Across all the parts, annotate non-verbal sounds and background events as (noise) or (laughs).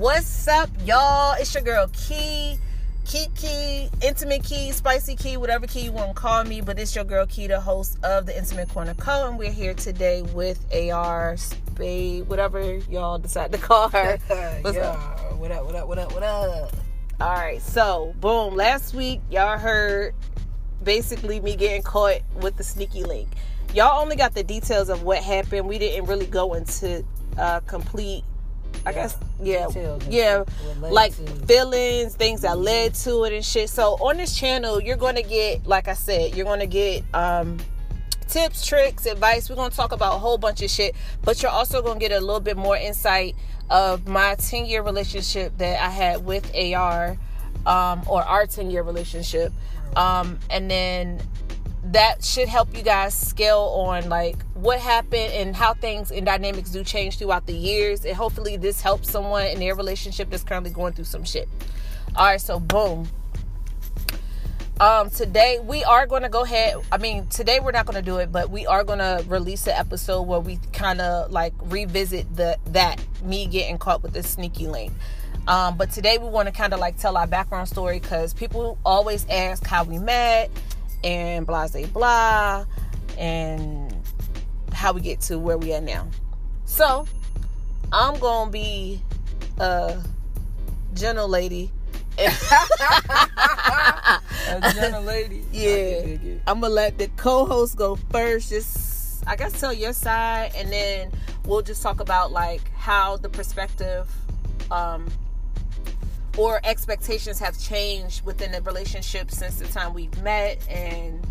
What's up, y'all? It's your girl Key. Kiki, Intimate Key, Spicy Key, whatever key you want to call me, but it's your girl Key, the host of the Intimate Corner Co. And we're here today with AR Spade, whatever y'all decide to call her. (laughs) What's yeah. up? What up? What up? What up? What up? All right, so boom. Last week, y'all heard basically me getting caught with the sneaky link. Y'all only got the details of what happened. We didn't really go into uh, complete I guess yeah, yeah, shit, what led like to- feelings, things that led to it and shit. So on this channel, you're going to get, like I said, you're going to get um tips, tricks, advice. We're going to talk about a whole bunch of shit, but you're also going to get a little bit more insight of my 10 year relationship that I had with AR, um, or our 10 year relationship, um, and then that should help you guys scale on like what happened and how things and dynamics do change throughout the years. And hopefully this helps someone in their relationship that's currently going through some shit. All right so boom. Um today we are going to go ahead i mean today we're not going to do it but we are going to release an episode where we kind of like revisit the that me getting caught with this sneaky link um but today we want to kind of like tell our background story because people always ask how we met and blah blah blah and how we get to where we are now so i'm gonna be a gentle lady (laughs) A gentle lady. (laughs) Yeah. can dig it. I'm gonna let the co-host go first. Just I guess tell your side, and then we'll just talk about like how the perspective, um, or expectations have changed within the relationship since the time we've met, and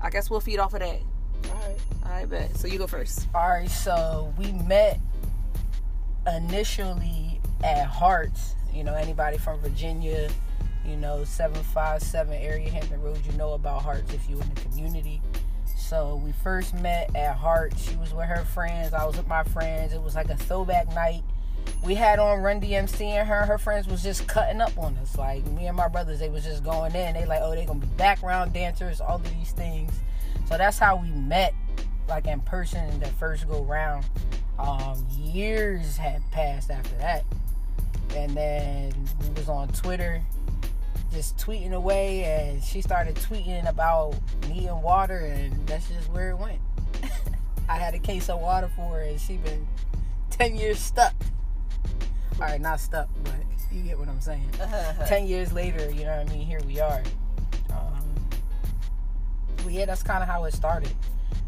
I guess we'll feed off of that. All right. All right, bet. So you go first. All right. So we met initially at Hearts. You know, anybody from Virginia, you know, 757 area Hampton Road, you know about Hearts if you're in the community. So we first met at Hearts. She was with her friends. I was with my friends. It was like a throwback night. We had on Run DMC and her. Her friends was just cutting up on us. Like me and my brothers, they was just going in. They like, oh, they gonna be background dancers, all of these things. So that's how we met, like in person in the first go round. Um, years had passed after that, and then we was on Twitter, just tweeting away, and she started tweeting about needing water, and that's just where it went. (laughs) I had a case of water for her, and she been ten years stuck. All right, not stuck, but you get what I'm saying. Ten years later, you know what I mean. Here we are. Um, but yeah, that's kind of how it started.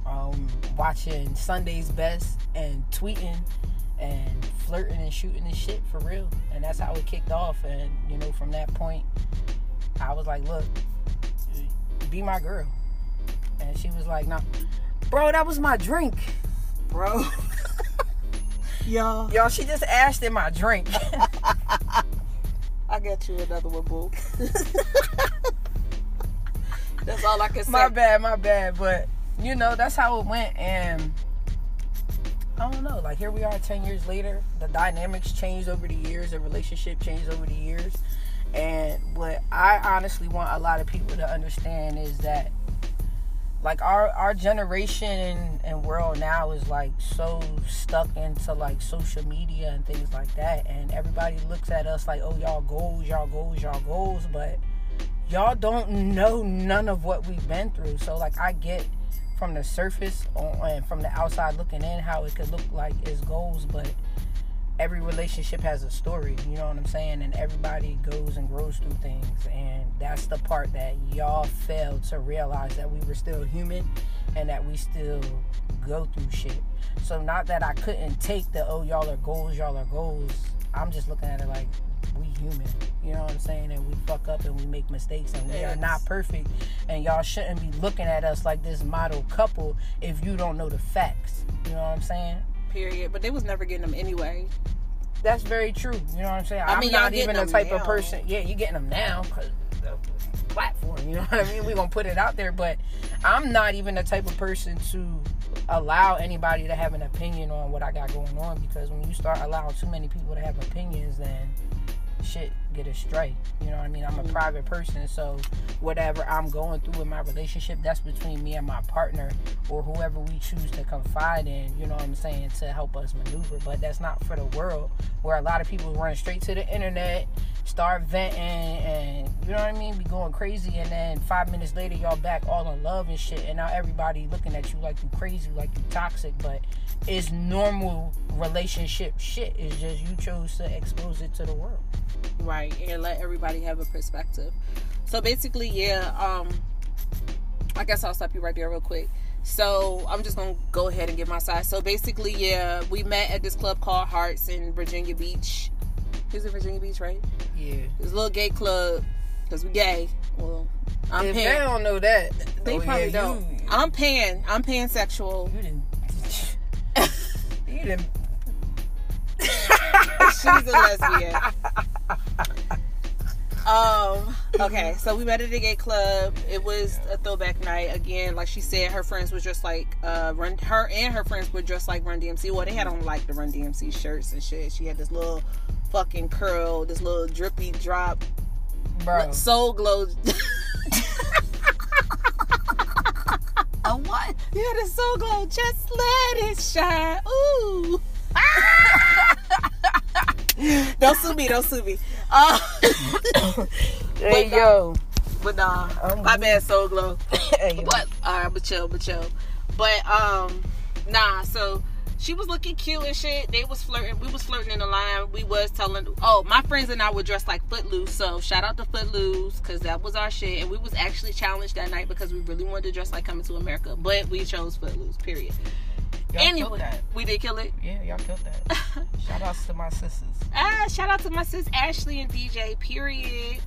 Um, watching Sunday's Best and tweeting and flirting and shooting and shit for real. And that's how it kicked off. And you know, from that point, I was like, "Look, be my girl." And she was like, "No, bro, that was my drink, bro." (laughs) Y'all, Y'all, she just asked in my drink. (laughs) I got you another one, boo. (laughs) That's all I can say. my bad, my bad. But you know, that's how it went, and I don't know. Like here we are, ten years later. The dynamics changed over the years. The relationship changed over the years. And what I honestly want a lot of people to understand is that, like our our generation and world now is like so stuck into like social media and things like that, and everybody looks at us like, oh y'all goals, y'all goals, y'all goals, but y'all don't know none of what we've been through. So like I get from the surface on, and from the outside looking in how it could look like it's goals, but every relationship has a story, you know what I'm saying? And everybody goes and grows through things and that's the part that y'all failed to realize that we were still human and that we still go through shit. So not that I couldn't take the oh y'all are goals, y'all are goals. I'm just looking at it like we human. You know what I'm saying? And we fuck up and we make mistakes and we are not perfect. And y'all shouldn't be looking at us like this model couple if you don't know the facts. You know what I'm saying? Period. But they was never getting them anyway. That's very true. You know what I'm saying? I I'm mean, y'all not even the type of person. Yeah, you getting them now because platform. You know what I mean? We're gonna put it out there, but I'm not even the type of person to allow anybody to have an opinion on what I got going on because when you start allowing too many people to have opinions, then shit get astray. You know what I mean? I'm a Mm-hmm. private person, so whatever I'm going through in my relationship, that's between me and my partner or whoever we choose to confide in, you know what I'm saying, to help us maneuver. But that's not for the world, where a lot of people run straight to the internet, start venting, and you know what I mean, be going crazy, and then five minutes later, y'all back all in love and shit, and now everybody looking at you like you crazy, like you toxic, but it's normal relationship shit. It's just you chose to expose it to the world. right and let everybody have a perspective. So basically yeah um i guess i'll stop you right there real quick. So i'm just gonna go ahead and give my side. So basically yeah we met at this club called hearts in virginia beach. Is it virginia beach right? Yeah. this little gay club because we gay. Well i'm if they paying don't know that, they oh, probably yeah, don't. You, i'm paying i'm paying sexual you didn't. (laughs) you didn't. She's a lesbian. Um. Okay. So we met at a gay club. It was a throwback night. Again, like she said, her friends was just like uh, run. Her and her friends were dressed like Run DMC. Well, they had on like the Run DMC shirts and shit. She had this little fucking curl, this little drippy drop, Bro. Soul Glo. (laughs) A what? yeah, the Soul Glo. Just let it shine. Ooh. (laughs) don't sue me. Don't sue me. Uh, (coughs) Hey, But, yo. but nah, I'm my bad, Soul Glo. (laughs) Hey, But alright, but chill, but chill. But um, nah. So she was looking cute and shit. They was flirting. We was flirting in the line. We was telling. Oh, my friends and I were dressed like Footloose. So shout out to Footloose because that was our shit. And we was actually challenged that night because we really wanted to dress like Coming to America, but we chose Footloose. Period. Y'all anyway, killed that. we did kill it. Yeah, y'all killed that. (laughs) Shout outs to my sisters. Ah, shout out to my sis Ashley and DJ. Period.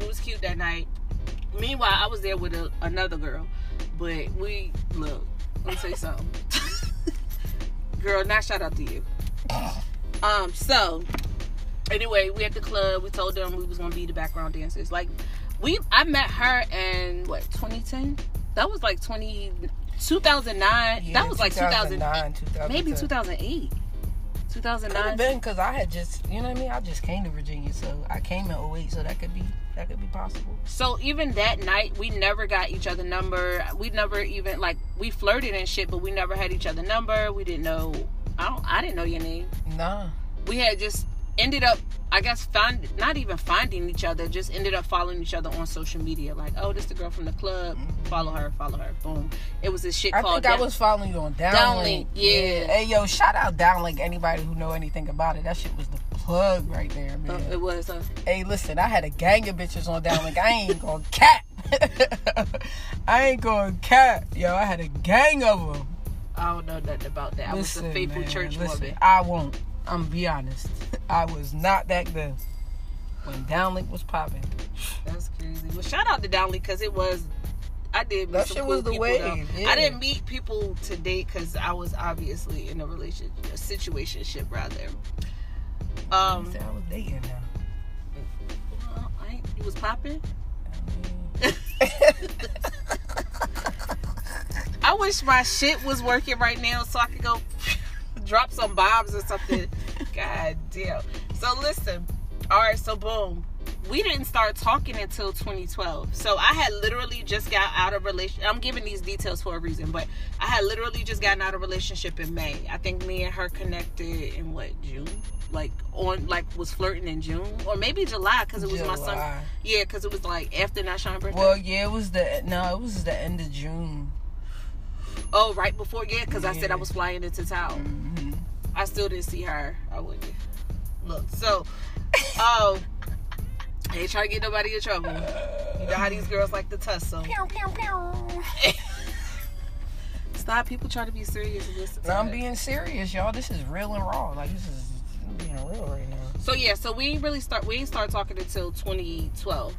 It was cute that night. Meanwhile, I was there with a, another girl, but we look. Let me say something, (laughs) girl. Not shout out to you. (coughs) Um. So, anyway, we at the club. We told them we was gonna be the background dancers. Like, we I met her in what 2010. That was like 20 2009. Yeah, that was like 2009, 2010. maybe 2008. Could have 2009. been because I had just, you know what I mean. I just came to Virginia, so I came in 08, so that could be that could be possible. So even that night, we never got each other number. We never even like we flirted and shit, but we never had each other number. We didn't know. I don't. I didn't know your name. Nah. We had just ended up. I guess find not even finding each other. Just ended up following each other on social media. Like, oh, this the girl from the club. Follow her. Follow her. Boom. It was this shit I called. think I was following you on DowneLink. DowneLink, yeah. Hey, yo, shout out DowneLink. Anybody who know anything about it, that shit was the plug right there, Uh, man. it was. Uh, Hey, listen, I had a gang of bitches on DowneLink. I ain't gonna cat. (laughs) I ain't gonna cat. Yo, I had a gang of them. I don't know nothing about that. I was a faithful man, church listen, woman. I won't. I'm be honest. (laughs) I was not that good when DowneLink was popping. (sighs) That's crazy. Well, shout out to Downley because it was. I did meet That some shit cool was the though. yeah. I didn't meet people to date because I was obviously in a relationship, a situationship rather. Um, I was dating now. well, I ain't, you was popping. I mean, (laughs) I wish my shit was working right now so I could go drop some bombs or something. (laughs) God damn. So listen. All right. So boom. We didn't start talking until 2012. So I had literally just got out of relation. I'm giving these details for a reason, but I had literally just gotten out of relationship in May. I think me and her connected in what June, like on like was flirting in June or maybe July because it was my son. Yeah, because it was like after Nashawn birthday. Well, yeah, it was the no, it was the end of June. Oh, right before, yeah, because I said I was flying into town. hmm I still didn't see her. I wouldn't. Look, so, oh, I ain't trying to get nobody in trouble. You know how these girls like to tussle. Pew, pew, pew. (laughs) Stop, people trying to be serious and listen No, I'm it. being serious, y'all. This is real and raw. Like this is I'm being real right now. So yeah, so we really start. We start talking until 2012.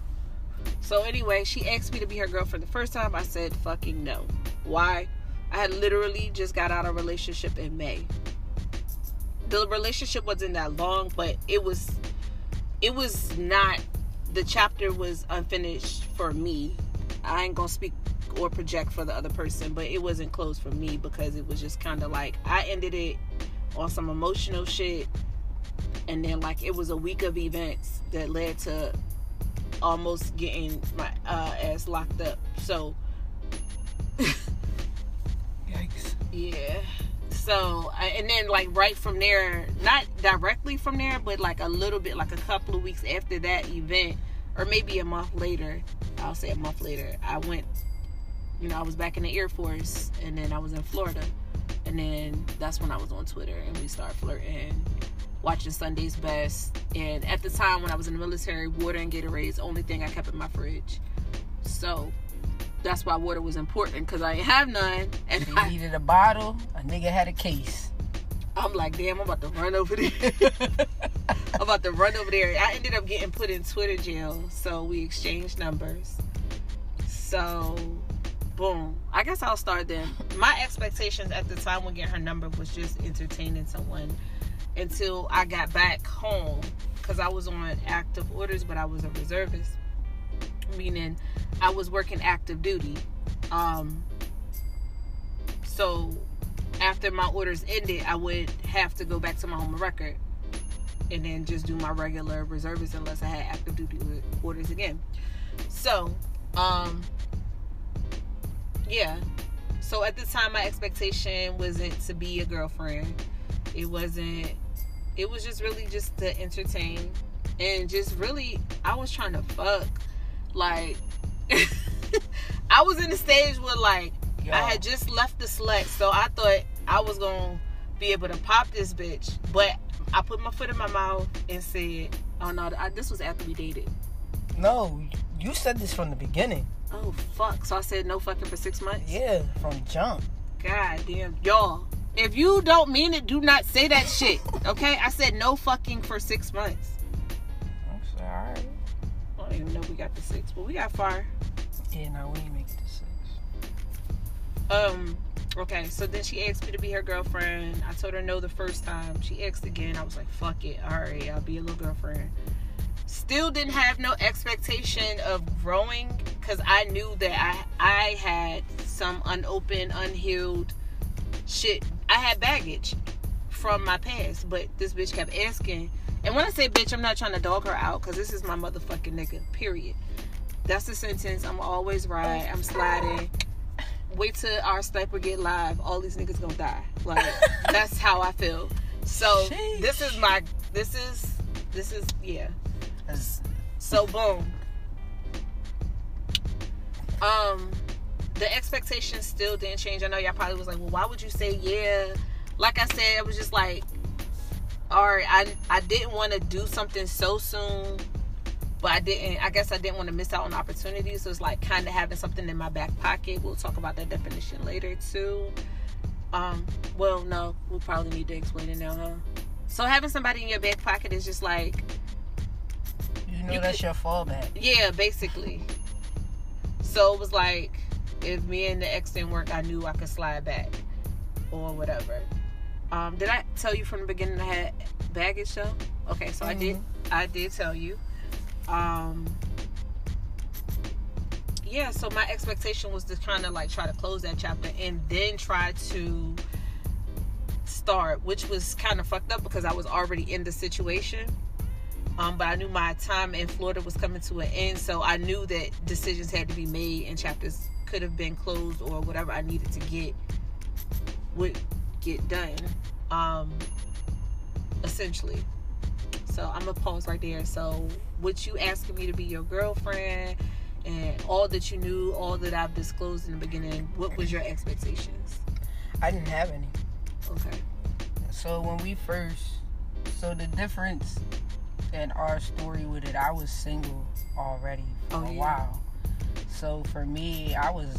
So anyway, she asked me to be her girlfriend the first time. I said fucking no. Why? I had literally just got out of a relationship in May. The relationship wasn't that long, but it was. It was not. The chapter was unfinished for me. I ain't gonna speak or project for the other person, but it wasn't closed for me because it was just kind of like I ended it on some emotional shit and then like it was a week of events that led to almost getting my uh, ass locked up. So, yeah. So, and then like right from there, not directly from there, but like a little bit, like a couple of weeks after that event, or maybe a month later, I'll say a month later, I went, you know, I was back in the Air Force, and then I was in Florida, and then that's when I was on Twitter, and we started flirting watching Sunday's Best. And at the time when I was in the military, water and Gatorade is the only thing I kept in my fridge. So that's why water was important because I didn't have none. And They I, needed a bottle. A nigga had a case. I'm like, damn, I'm about to run over there. (laughs) I'm about to run over there. I ended up getting put in Twitter jail. So we exchanged numbers. So, boom. I guess I'll start then. My expectations at the time when getting her number was just entertaining someone until I got back home because I was on active orders, but I was a reservist, meaning I was working active duty. Um, so after my orders ended, I would have to go back to my home record and then just do my regular reservist unless I had active duty orders again. So, um, yeah. So at the time, my expectation wasn't to be a girlfriend. It wasn't. It was just really just to entertain and just really. I was trying to fuck. Like, (laughs) I was in the stage where like I had just left the select, so I thought I was gonna be able to pop this bitch. But I put my foot in my mouth and said, "Oh no, I, this was after we dated." No, you said this from the beginning. Oh fuck! So I said no fucking for six months. Yeah, from jump. God damn, y'all. If you don't mean it, do not say that shit. Okay? I said no fucking for six months. I'm sorry. Alright. I don't even know we got the six, but we got far. Yeah, no, we ain't make it to six. Um. Okay, so then she asked me to be her girlfriend. I told her no the first time. She asked again. I was like, "Fuck it, all right, I'll be a little girlfriend." Still didn't have no expectation of growing because I knew that I I had some unopened, unhealed shit. I had baggage from my past, but this bitch kept asking. And when I say bitch, I'm not trying to dog her out because this is my motherfucking nigga. Period. That's the sentence. I'm always right. I'm sliding. Wait till our sniper get live. All these niggas gonna die. Like (laughs) that's how I feel. So Sheesh. this is my. This is. This is yeah. So boom. Um, the expectations still didn't change. I know y'all probably was like, well, why would you say yeah? Like I said, it was just like, all right, I I didn't want to do something so soon, but I didn't. I guess I didn't want to miss out on opportunities. So it's like kind of having something in my back pocket. We'll talk about that definition later too. Um, well, no, we'll probably need to explain it now, huh? So having somebody in your back pocket is just like you know You that's could- your fallback. yeah, basically. So it was like if me and the ex didn't work, I knew I could slide back or whatever. Um, did I tell you from the beginning I had baggage though? Okay, so I did. I did tell you. Um, yeah, so my expectation was to kind of like try to close that chapter and then try to start, which was kind of fucked up because I was already in the situation. Um, but I knew my time in Florida was coming to an end, so I knew that decisions had to be made and chapters could have been closed or whatever I needed to get would get done. Um, essentially. So I'm gonna pause right there. So, with you asking me to be your girlfriend and all that you knew, all that I've disclosed in the beginning, what was your expectations? I didn't have any. Okay. So when we first, so the difference in our story with it, I was single already for Oh, a yeah. while. So for me, I was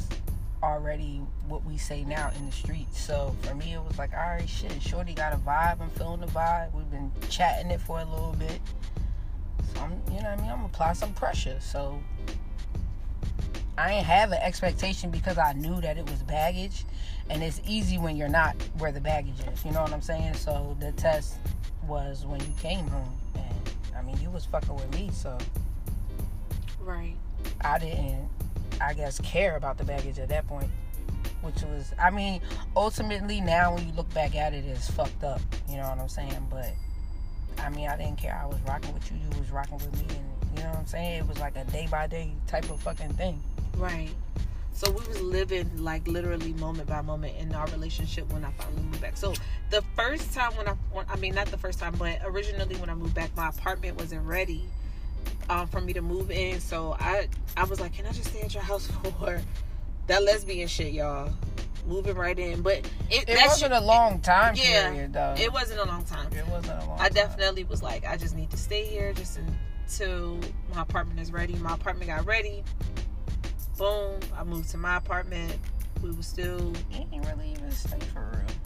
already what we say now in the streets. So for me, it was like, all right, shit, Shorty got a vibe. I'm feeling the vibe. We've been chatting it for a little bit. So I'm, you know what I mean? I'm gonna apply some pressure. So I ain't have an expectation because I knew that it was baggage. And it's easy when you're not where the baggage is. You know what I'm saying? So the test was when you came home. And I mean, you was fucking with me. So Right. I didn't, I guess, care about the baggage at that point. Which was, I mean, ultimately now when you look back at it, it's fucked up. You know what I'm saying? But I mean, I didn't care. I was rocking with you. You was rocking with me, and you know what I'm saying. It was like a day by day type of fucking thing. Right. So we was living like literally moment by moment in our relationship when I finally moved back. So the first time when I, when, I mean not the first time, but originally when I moved back, my apartment wasn't ready um, for me to move in. So I I was like, can I just stay at your house (laughs) for that lesbian shit, y'all? Moving right in, but it, It that wasn't shit- a long time yeah, period, though. It wasn't a long time. It wasn't a long. I time. definitely was like, I just need to stay here just until my apartment is ready. My apartment got ready. Boom. I moved to my apartment. We were still, You ain't really even stay for real.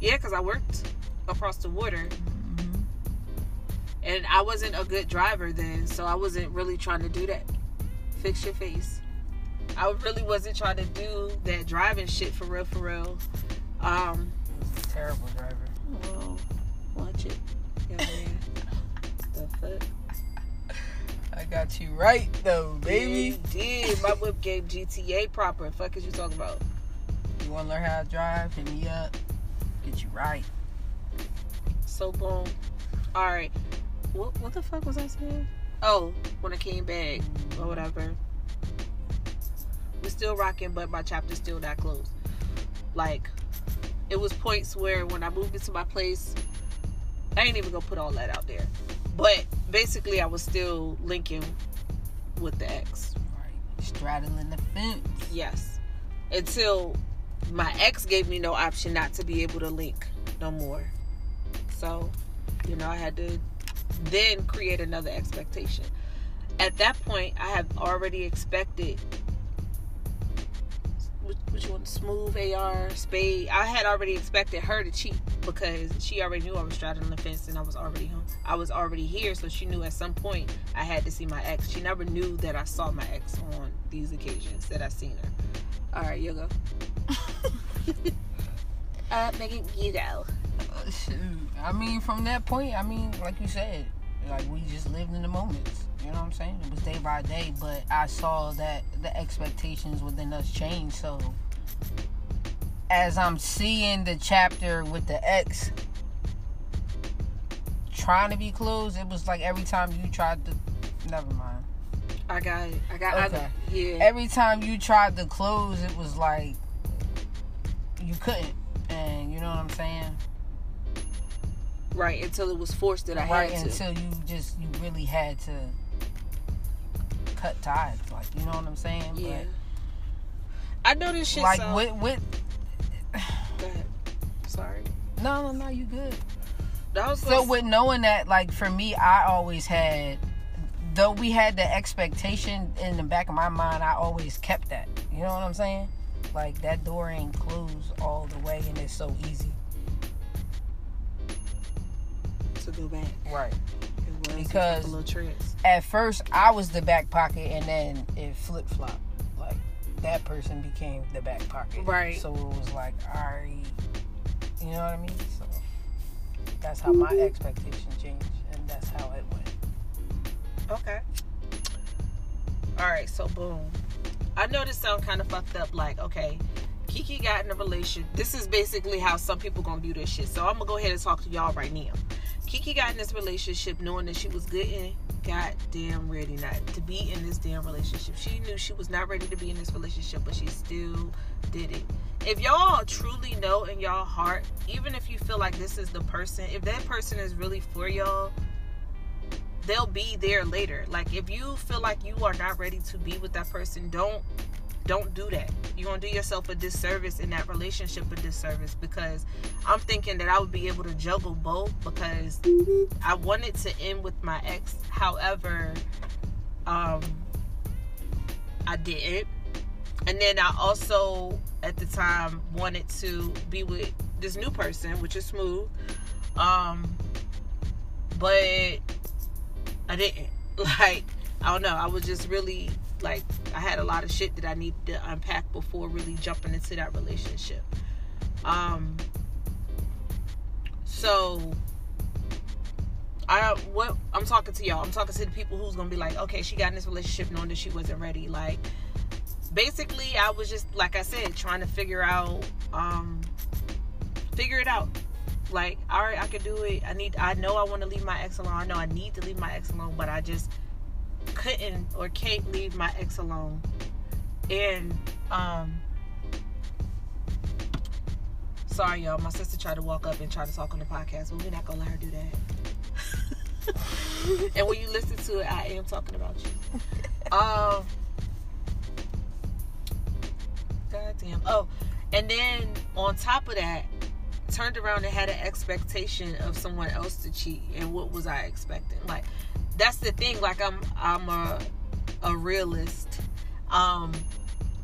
yeah, because I worked across the water Mm-hmm. and I wasn't a good driver then, so I wasn't really trying to do that. Fix your face. I really wasn't trying to do that driving shit for real, for real. Um, Terrible driver. well, watch it. Yeah, the fuck? I got you right though, baby. Did. My whip game GTA proper. Fuck is you talking about? You want to learn how to drive? Hit me up. Get you right. So boom. All right. What what the fuck was I saying? Oh, when I came back or whatever. We're still rocking, but my chapter's still not closed. Like, it was points where when I moved into my place, I ain't even gonna put all that out there. But basically, I was still linking with the ex. Right. Straddling the fence. Yes. Until my ex gave me no option not to be able to link no more. So, you know, I had to then create another expectation. At that point, I have already expected you want smooth AR spade. I had already expected her to cheat because she already knew I was straddling the fence and I was already home. I was already here, so she knew at some point I had to see my ex. She never knew that I saw my ex on these occasions that I seen her. All right, you go. (laughs) uh, Megan, you go. I mean, from that point, I mean, like you said, like we just lived in the moments. You know what I'm saying? It was day by day, but I saw that the expectations within us changed. So, as I'm seeing the chapter with the ex trying to be closed, it was like every time you tried to. Never mind. I got it. I got. I, Okay. yeah. Every time you tried to close, it was like you couldn't. And you know what I'm saying? right until it was forced that I right had to. until you just you really had to cut ties like you know what i'm saying yeah. I know this shit. like so, with with Go ahead. Sorry. no no no you good so with knowing that like for me i always had though we had the expectation in the back of my mind i always kept that you know what i'm saying like that door ain't closed all the way and it's so easy to go back. right It was Because- a little tricks. at first I was the back pocket and then it flip flopped. Like that person became the back pocket. Right. So it was like, alright you know what I mean? So that's how my expectation changed and that's how it went. Okay. All right. So boom. I know this sound kind of fucked up. Like, okay, Kiki got in a relationship. This is basically how some people gonna view this shit. So I'm gonna go ahead and talk to y'all right now. Kiki got in this relationship knowing that she was good and goddamn ready not to be in this damn relationship. She knew she was not ready to be in this relationship, but she still did it. If y'all truly know in y'all heart, even if you feel like this is the person, if that person is really for y'all, they'll be there later. Like if you feel like you are not ready to be with that person, don't don't do that. You're gonna do yourself a disservice in that relationship a disservice because I'm thinking that I would be able to juggle both because I wanted to end with my ex. However, um I didn't. And then I also at the time wanted to be with this new person, which is smooth. Um but I didn't. (laughs) Like, I don't know. I was just really like I had a lot of shit that I needed to unpack before really jumping into that relationship. Um so I what I'm talking to y'all. I'm talking to the people who's gonna be like, okay, she got in this relationship knowing that she wasn't ready. Like basically I was just like I said, trying to figure out um figure it out. Like, all right, I could do it. I need. I know I want to leave my ex alone. I know I need to leave my ex alone, but I just couldn't or can't leave my ex alone. And um, sorry y'all, my sister tried to walk up and try to talk on the podcast, but we're not gonna let her do that. (laughs) and when you listen to it, I am talking about you. Um. God damn. Oh, and then on top of that, turned around and had an expectation of someone else to cheat. And what was I expecting? Like, that's the thing. Like, I'm I'm a a realist. Um,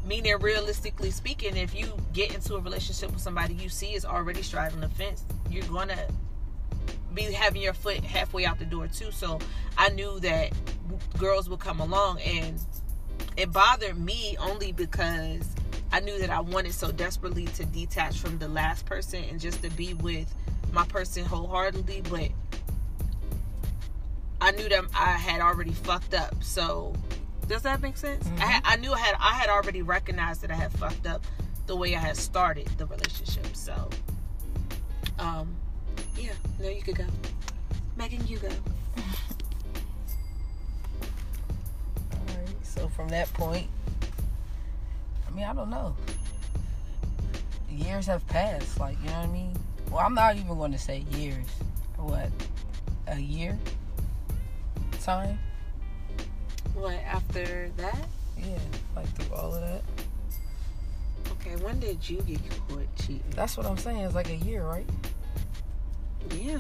meaning realistically speaking, if you get into a relationship with somebody you see is already straddling the fence, you're gonna be having your foot halfway out the door too. So I knew that girls would come along and it bothered me only because I knew that I wanted so desperately to detach from the last person and just to be with my person wholeheartedly, but I knew that I had already fucked up. So does that make sense? Mhm. I, had- I knew I had I had already recognized that I had fucked up the way I had started the relationship. So um yeah, no you could go. Megan, you go. Alright, so from that point, mean, I don't know. Years have passed, like, you know what I mean? Well, I'm not even going to say years. What? A year? Time? What after that? Yeah, like through all of that. Okay, when did you get caught cheating? That's what I'm saying. It's like a year, right? Yeah.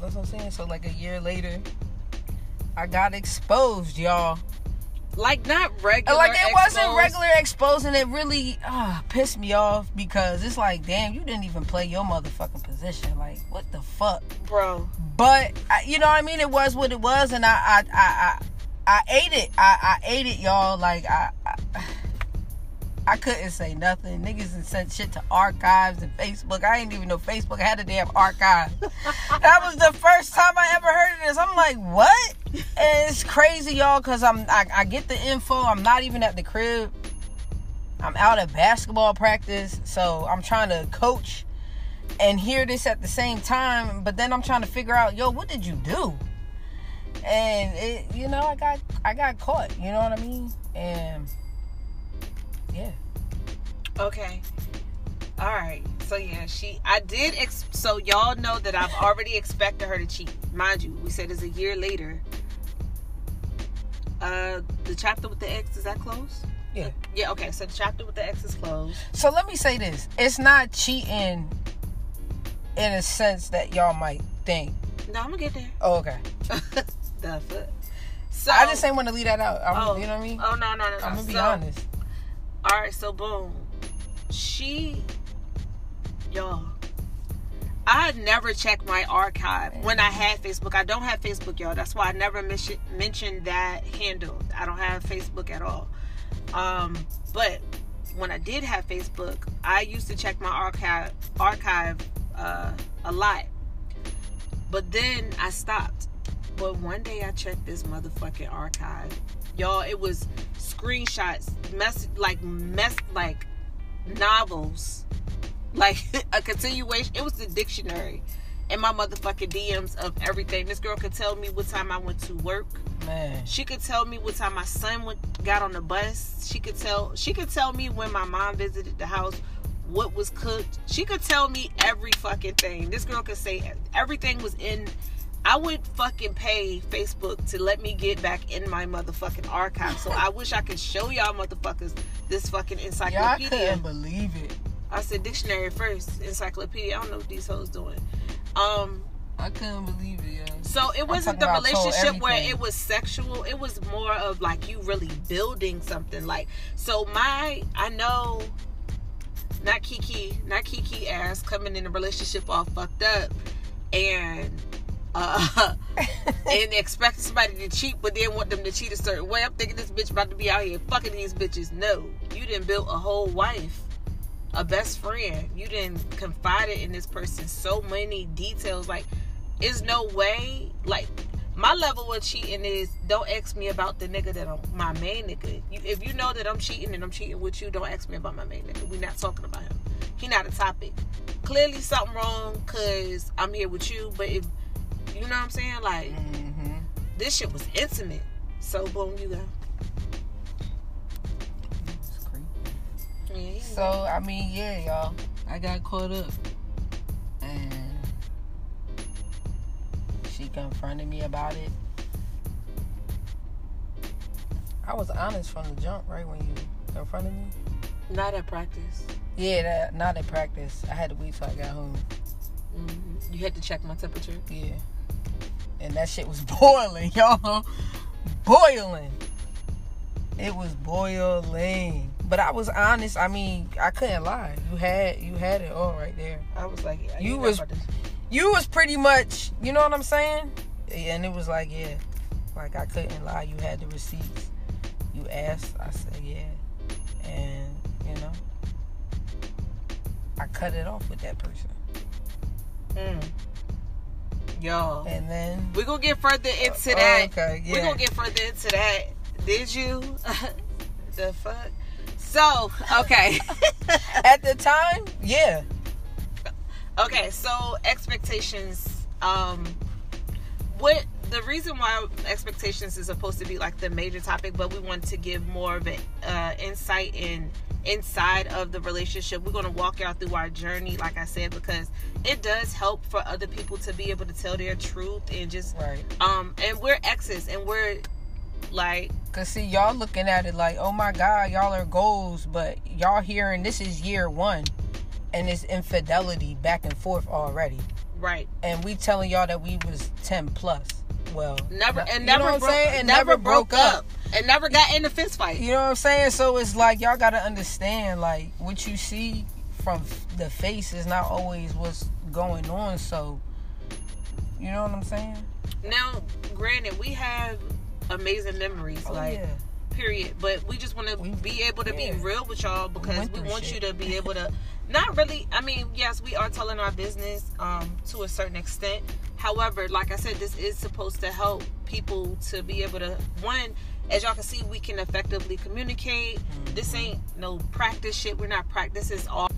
That's what I'm saying. So, like a year later, I got exposed, y'all. Like not regular. like it wasn't regular exposed, and it really uh, pissed me off because it's like, damn, you didn't even play your motherfucking position. Like, what the fuck? bro. But I- you know what I mean? It was what it was, and I I I I, I ate it. I I ate it, y'all. Like I. I (sighs) I couldn't say nothing. Niggas and sent shit to archives and Facebook. I didn't even know Facebook had a damn archive. (laughs) that was the first time I ever heard of this. I'm like, what? And it's crazy, y'all, because I'm I, I get the info. I'm not even at the crib. I'm out at basketball practice, so I'm trying to coach and hear this at the same time. But then I'm trying to figure out, yo, what did you do? And it, you know, I got I got caught. You know what I mean? And yeah. Okay. All right. So yeah, she. I did. Ex- so y'all know that I've already expected her to cheat. Mind you, we said it's a year later. Uh, the chapter with the ex is that closed? Yeah. Yeah. Okay. So the chapter with the ex is closed. So let me say this: it's not cheating in a sense that y'all might think. No, I'm gonna get there. Oh, okay. (laughs) the fuck. So I just ain't want to leave that out. I'm, Oh, you know what I mean? Oh no no no no. I'm gonna be So, honest. All right, so boom. She, y'all. I never checked my archive when I had Facebook. I don't have Facebook, y'all. That's why I never mention, mentioned that handle. I don't have Facebook at all. Um, but when I did have Facebook, I used to check my archive archive uh, a lot. But then I stopped. But one day I checked this motherfucking archive. Y'all, it was screenshots, mess like mess like novels. Like (laughs) a continuation. It was the dictionary in my motherfucking DMs of everything. This girl could tell me what time I went to work. Man. She could tell me what time my son went, got on the bus. She could tell she could tell me when my mom visited the house, what was cooked. She could tell me every fucking thing. This girl could say everything was in I would fucking pay Facebook to let me get back in my motherfucking archive. So I (laughs) wish I could show y'all motherfuckers this fucking encyclopedia. couldn't believe it. I said dictionary first, encyclopedia. I don't know what these hoes doing. Um I couldn't believe it, yeah. so it wasn't the talking about told relationship where it was sexual. It was more of like you really building something. Like so, my I know, not Kiki, not Kiki ass coming in a relationship all fucked up, and uh, (laughs) and expecting somebody to cheat, but then want them to cheat a certain way. I'm thinking this bitch about to be out here fucking these bitches. No, you didn't build a whole wife. A best friend. You didn't confide in this person so many details. Like is no way like my level of cheating is don't ask me about the nigga that I'm my main nigga. You, if you know that I'm cheating and I'm cheating with you, don't ask me about my main nigga. We're not talking about him. he not a topic. Clearly something wrong because I'm here with you. But if you know what I'm saying, like Mm-hmm. this shit was intimate. So boom, you go. So I mean, yeah, y'all. I got caught up, and she confronted me about it. I was honest from the jump, right when you confronted me. not at practice. Yeah, that, not at practice. I had to wait till I got home. hmm You had to check my temperature. Yeah, and that shit was (laughs) boiling, y'all. Boiling. It was boiling. But I was honest. I mean, I couldn't lie. You had you had it all right there. I was like, yeah, You you're was- you was pretty much, you know what I'm saying? And it was like, yeah, like I couldn't lie. You had the receipts. You asked, I said, yeah, and you know, I cut it off with that person. Mm. Yo, And then, we gonna get further into Oh, that. okay, yeah. we yeah. gonna get further into that. Did you? (laughs) the fuck? So okay, (laughs) at the time, yeah, okay. So expectations. Um, what the reason why expectations is supposed to be like the major topic, but we want to give more of an uh, insight in inside of the relationship. We're gonna walk y'all through our journey, like I said, because it does help for other people to be able to tell their truth and just right. um and we're exes and we're like Cause see, y'all looking at it like, oh my God, y'all are goals, but y'all hearing this is year one, and it's infidelity back and forth already. right. And we telling y'all that we was 10 plus. Well never you and never I'm broke, saying? and never broke up. and never got in a fist fight. You know what i'm saying? So it's like y'all gotta understand like what you see from the face is not always what's going on so you know what i'm saying? Now granted we have amazing memories oh like yeah period but we just want to be able to yeah. be real with y'all because went we want shit. you to be able to not really i mean yes we are telling our business um to a certain extent however like i said this is supposed to help people to be able to one as y'all can see we can effectively communicate this Mm-hmm. ain't no practice shit we're not practice this is all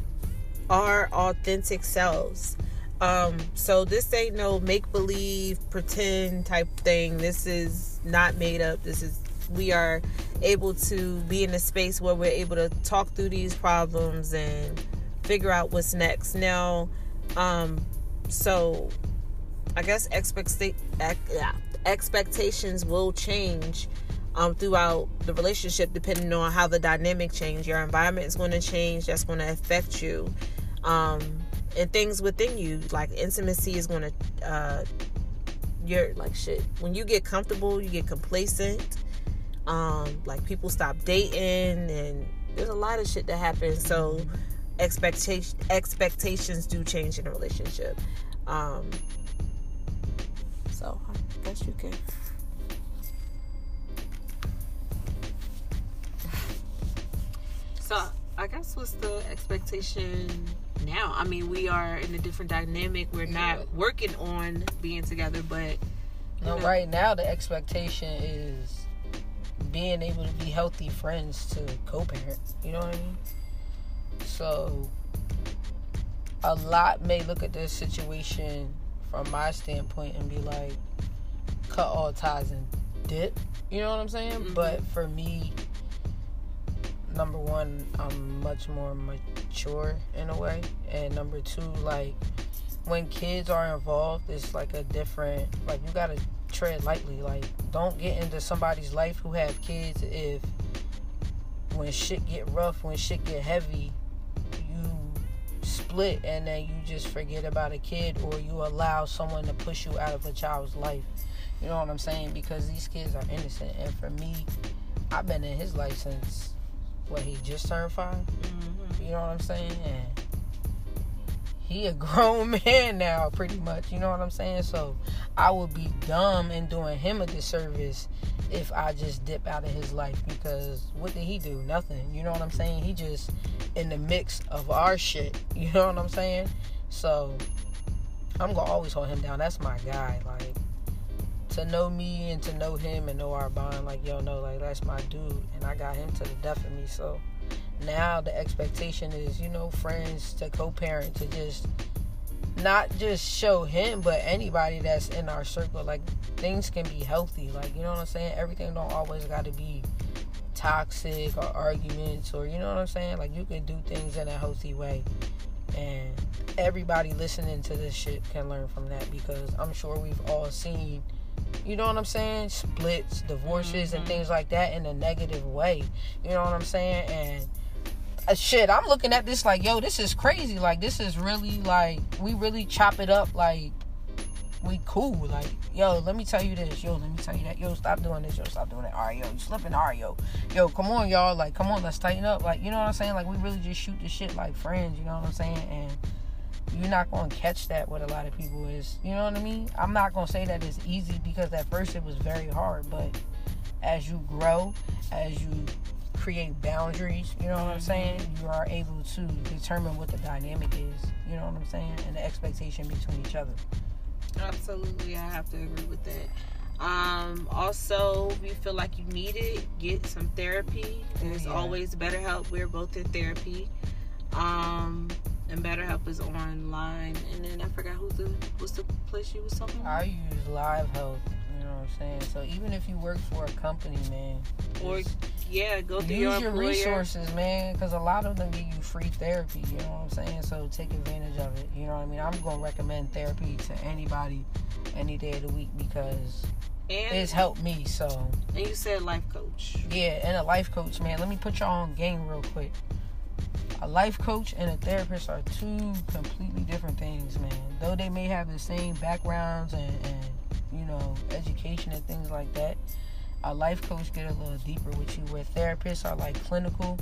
our authentic selves um so this ain't no make believe pretend type thing. This is not made up. This is we are able to be in a space where we're able to talk through these problems and figure out what's next. Now um so i guess expecta- ex- yeah, expectations will change um, throughout the relationship depending on how the dynamic change your environment is going to change that's going to affect you. Um, and things within you like intimacy is going to uh, you're like shit. When you get comfortable you get complacent um, like people stop dating and there's a lot of shit that happens. So expectation expectations do change in a relationship. Um, so i guess you can. So i guess what's the expectation now i mean we are in a different dynamic we're not Yeah. working on being together but no Mhm. right now the expectation is being able to be healthy friends to co-parent you know what i mean so a lot may look at this situation from my standpoint and be like cut all ties and dip you know what i'm saying Mhm. but for me number one i'm much more mature in a way. And number two like when kids are involved it's like a different like you gotta tread lightly. Like don't get into somebody's life who have kids if when shit get rough when shit get heavy you split and then you just forget about a kid or you allow someone to push you out of a child's life. You know what i'm saying? Because these kids are innocent. And for me i've been in his life since what he just turned 5 mhm. you know what I'm saying? And he a (laughs) grown man now, pretty much. You know what I'm saying? So I would be dumb in doing him a disservice if I just dip out of his life because what did he do? Nothing. You know what I'm saying? He just in the mix of our shit. (laughs) You know what I'm saying? So I'm gonna always hold him down. That's my guy. Like to know me and to know him and know our bond, like yo, know, like that's my dude, and I got him to the death of me. So now the expectation is, you know, friends to co-parent to just not just show him, but anybody that's in our circle. Like things can be healthy. Like you know what I'm saying. Everything don't always got to be toxic or arguments or you know what I'm saying. Like you can do things in a healthy way, and everybody listening to this shit can learn from that because I'm sure we've all seen. You know what I'm saying? Splits, divorces, mm-hmm. and things like that in a negative way. You know what I'm saying? And uh, shit, I'm looking at this like, yo, this is crazy. Like, this is really like, we really chop it up like we cool. Like, yo, let me tell you this. Yo, let me tell you that. Yo, stop doing this. Yo, stop doing that. All right, yo, you slipping. All right, yo. Yo, come on, y'all. Like, come on, let's tighten up. Like, you know what I'm saying? Like, we really just shoot the shit like friends. You know what I'm saying? And you're not gonna catch that with a lot of people is you know what I mean? I'm not gonna say that it's easy because at first it was very hard, but as you grow, as you create boundaries, you know what I'm saying? You are able to determine what the dynamic is, you know what I'm saying? And the expectation between each other. Absolutely, I have to agree with that. Um, also, if you feel like you need it, get some therapy. There's yeah. always BetterHelp. We're both in therapy. Um, and BetterHelp is online. And then I forgot who's the what's the place you was talking about? I use LiveHealth. You know what I'm saying? So even if you work for a company, man, or yeah, go through use your, your resources, man, because a lot of them give you free therapy. You know what I'm saying? So take advantage of it. You know what I mean? I'm gonna recommend therapy to anybody any day of the week because and, it's helped me. So and you said life coach. Yeah, and a life coach, man. Let me put y'all on game real quick. A life coach and a therapist are two completely different things, man. Though they may have the same backgrounds and, and you know education and things like that a life coach get a little deeper with you where therapists are like clinical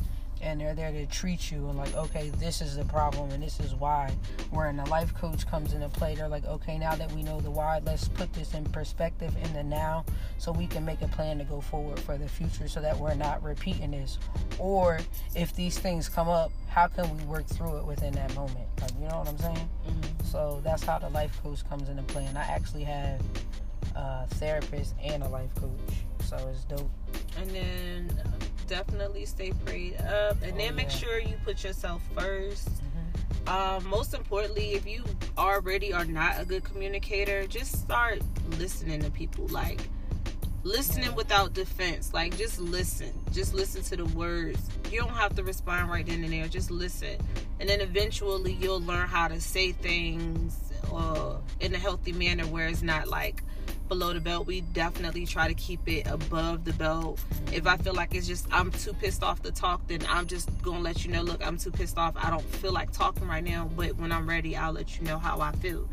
and they're there to treat you and like okay this is the problem and this is why. Wherein a life coach comes into play they're like okay now that we know the why let's put this in perspective in the now so we can make a plan to go forward for the future so that we're not repeating this. Or if these things come up how can we work through it within that moment? Like you know what i'm saying? Mm-hmm. so that's how the life coach comes into play. And i actually have a therapist and a life coach. So it's dope. And then definitely stay prayed up, and oh, then make yeah. sure you put yourself 1st mm-hmm. um, most importantly, if you already are not a good communicator, just start listening to people. Like listening without defense. Like just listen. Just listen to the words. You don't have to respond right then and there. Just listen, and then eventually you'll learn how to say things uh, in a healthy manner where it's not like below the belt. We definitely try to keep it above the belt. If I feel like it's just I'm too pissed off to talk, then I'm just gonna let you know. Look, I'm too pissed off. I don't feel like talking right now. But when I'm ready, I'll let you know how I feel.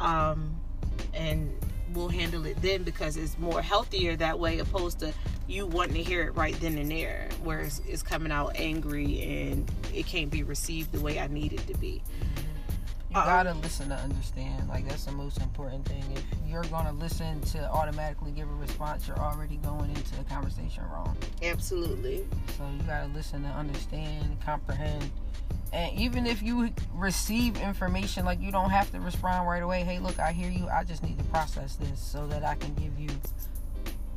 Um, and we'll handle it then because it's more healthier that way, opposed to you wanting to hear it right then and there, where it's, it's coming out angry and it can't be received the way I need it to be. You uh-uh. gotta listen to understand. Like that's the most important thing. If you're gonna listen to automatically give a response, you're already going into the conversation wrong. Absolutely. So you gotta listen to understand, comprehend. And even if you receive information, like you don't have to respond right away. Hey, look, I hear you. I just need to process this so that I can give you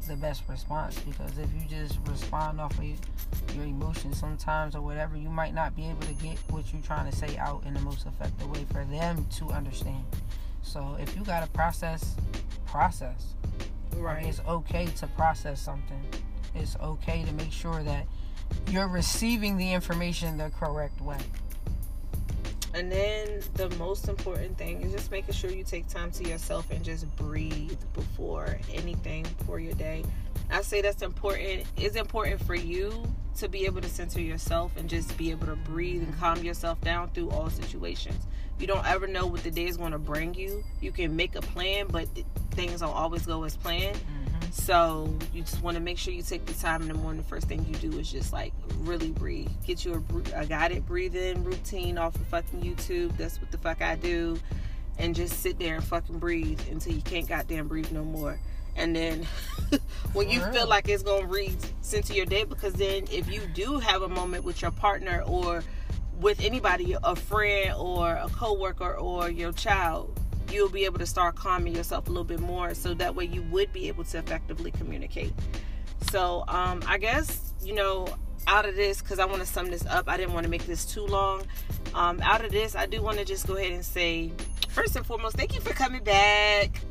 the best response because if you just respond off of your emotions sometimes or whatever, you might not be able to get what you're trying to say out in the most effective way for them to understand. So if you got to process, process. Right. it's okay to process something. It's okay to make sure that you're receiving the information the correct way. And then the most important thing is just making sure you take time to yourself and just breathe before anything for your day. I say that's important. It's important for you to be able to center yourself and just be able to breathe and calm yourself down through all situations. You don't ever know what the day is going to bring you. You can make a plan, but things don't always go as planned. So you just want to make sure you take the time in the morning. The first thing you do is just like really breathe. Get you a, a guided breathing routine off of fucking YouTube. That's what the fuck I do. And just sit there and fucking breathe until you can't goddamn breathe no more. And then (laughs) when you feel like it's gonna read into your day, because then if you do have a moment with your partner or with anybody, a friend or a coworker or your child, you'll be able to start calming yourself a little bit more so that way you would be able to effectively communicate So um, I guess you know out of this because I want to sum this up. I didn't want to make this too long. Um, out of this, I do want to just go ahead and say, first and foremost, thank you for coming back.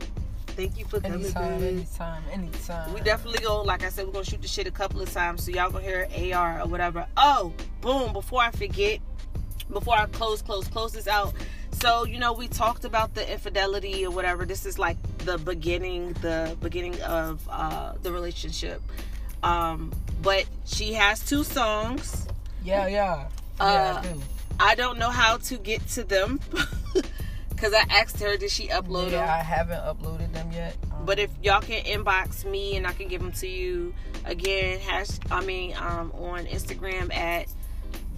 Thank you for coming Anytime, back. anytime, anytime. We definitely go, like I said, we're gonna shoot the shit a couple of times, so y'all gonna hear AR or whatever. Oh, boom! Before I forget, before I close, close, close this out. So you know, we talked about the infidelity or whatever. This is like the beginning, the beginning of uh, the relationship. Um, but she has two songs. Yeah, yeah. Uh, yeah, I do. I don't know how to get to them (laughs) because I asked her, did she upload yeah, them? I haven't uploaded them yet. Um, But if y'all can inbox me and I can give them to you again, hash I mean um, on Instagram at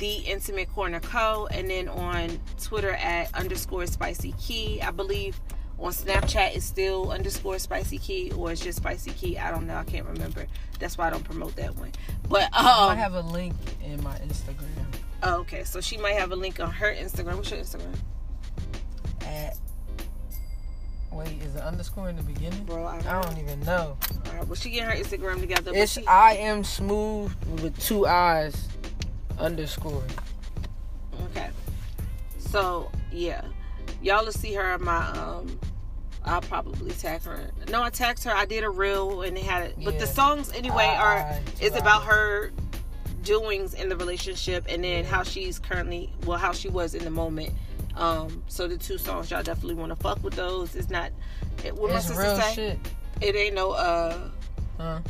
the Intimate Corner Co. and then on Twitter at underscore Spicy Key. I believe on Snapchat it's still underscore Spicy Key or it's just Spicy Key. I don't know. I can't remember. That's why I don't promote that one. But I um, have a link in my Instagram oh, okay, so she might have a link on her Instagram. What's your Instagram, at. Wait, is the underscore in the beginning? bro? I don't, I don't even know. All right, well, she getting her Instagram together. It's she- I am smooth with two eyes underscore. Okay. So yeah, y'all will see her. in My um, I'll probably tag her. No, I tagged her. I did a reel and it had it. But the songs anyway I- are I- is about her doings in the relationship and then how she's currently well how she was in the moment. Um, so the two songs y'all definitely want to fuck with those. It's not. It, what my sister say? shit. It ain't no uh. Huh?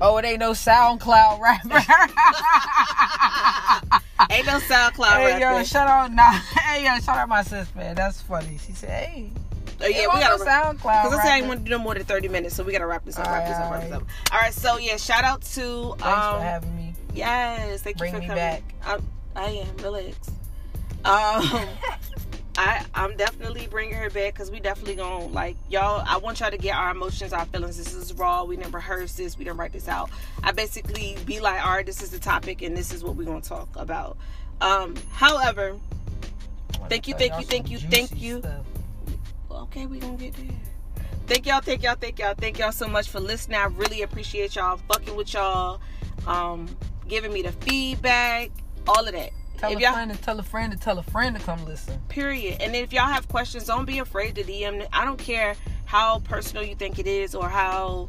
Oh, it ain't no SoundCloud rapper. (laughs) Ain't no SoundCloud rapper. hey, yo, shout out, nah, hey, yo, shout out my sis, man. That's funny. She said, hey, Oh, yeah, we gotta. SoundCloud Because I said I want to do no more than 30 minutes, so we gotta wrap this up, wrap this up, wrap this up. Alright. So yeah, shout out to Thanks um, for having me. yes, thank Bring you for me coming. back. I, I am relax. Um, (laughs) I I'm definitely bringing her back because we definitely gonna like y'all. I want y'all to get our emotions, our feelings. This is raw. We didn't rehearse this. We didn't write this out. I basically be like, all right, this is the topic, and this is what we're gonna talk about. Um, however, Thank you, thank you, thank you, thank you. okay, we gonna get there. Thank y'all, thank y'all, thank y'all, thank y'all so much for listening. I really appreciate y'all fucking with y'all, um, giving me the feedback, all of that. Tell if a y'all friend to tell a friend to tell a friend to come listen. period. And if y'all have questions, don't be afraid to DM. I don't care how personal you think it is or how,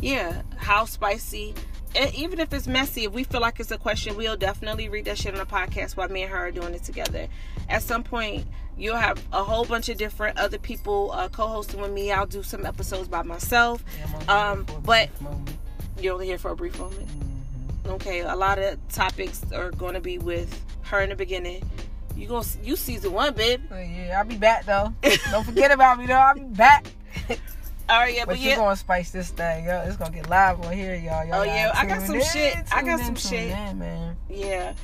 yeah, how spicy. E- Even if it's messy, if we feel like it's a question, we'll definitely read that shit on the podcast while me and her are doing it together. At some point, you'll have a whole bunch of different other people uh, co-hosting with me. I'll do some episodes by myself. Yeah, Um, here for a but- You're only here for a brief moment. Mhm. Okay, a lot of topics are going to be with her in the beginning. You go, you season one, babe. Yeah, I'll be back though. Don't forget about me though. I'll be back. All right, yeah, But but you yeah. gonna spice this thing, yo. It's gonna get live on here, y'all. y'all Oh, yeah, I got some in, shit. I got some shit. in, man. Yeah.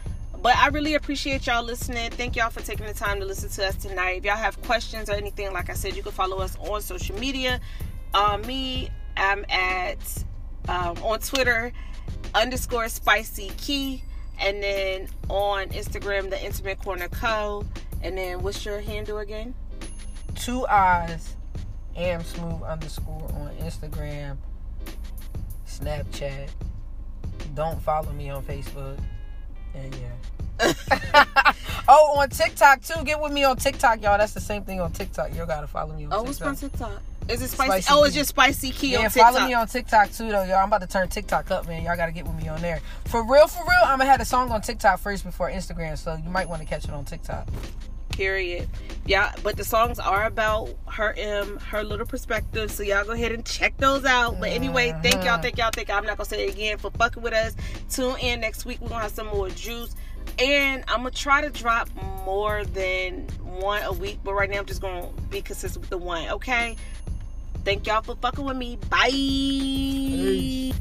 But I really appreciate y'all listening. Thank y'all for taking the time to listen to us tonight. If y'all have questions or anything, like I said, you can follow us on social media. Uh, me, I'm at um, on Twitter underscore spicy key, and then on Instagram, the Intimate Corner Co. And then what's your handle again? Two eyes, am smooth underscore on Instagram, Snapchat. Don't follow me on Facebook. And yeah. (laughs) oh, on TikTok too. Get with me on TikTok, y'all. That's the same thing on TikTok. Y'all gotta follow me on Oh, what's TikTok. my TikTok? Is it spicy? Spicy oh, it's just spicy key Yeah, on TikTok. follow me on TikTok too, though, y'all. I'm about to turn TikTok up, man. Y'all gotta get with me on there. For real, for real, I'm gonna have a song on TikTok first before Instagram, so you might want to catch it on TikTok. period yeah but the songs are about her um her little perspective so y'all go ahead and check those out but anyway thank y'all thank y'all thank y'all i'm not gonna say it again for fucking with us tune in next week we're gonna have some more juice and i'm gonna try to drop more than one a week but right now i'm just gonna be consistent with the one okay Thank y'all for fucking with me. Bye. Peace.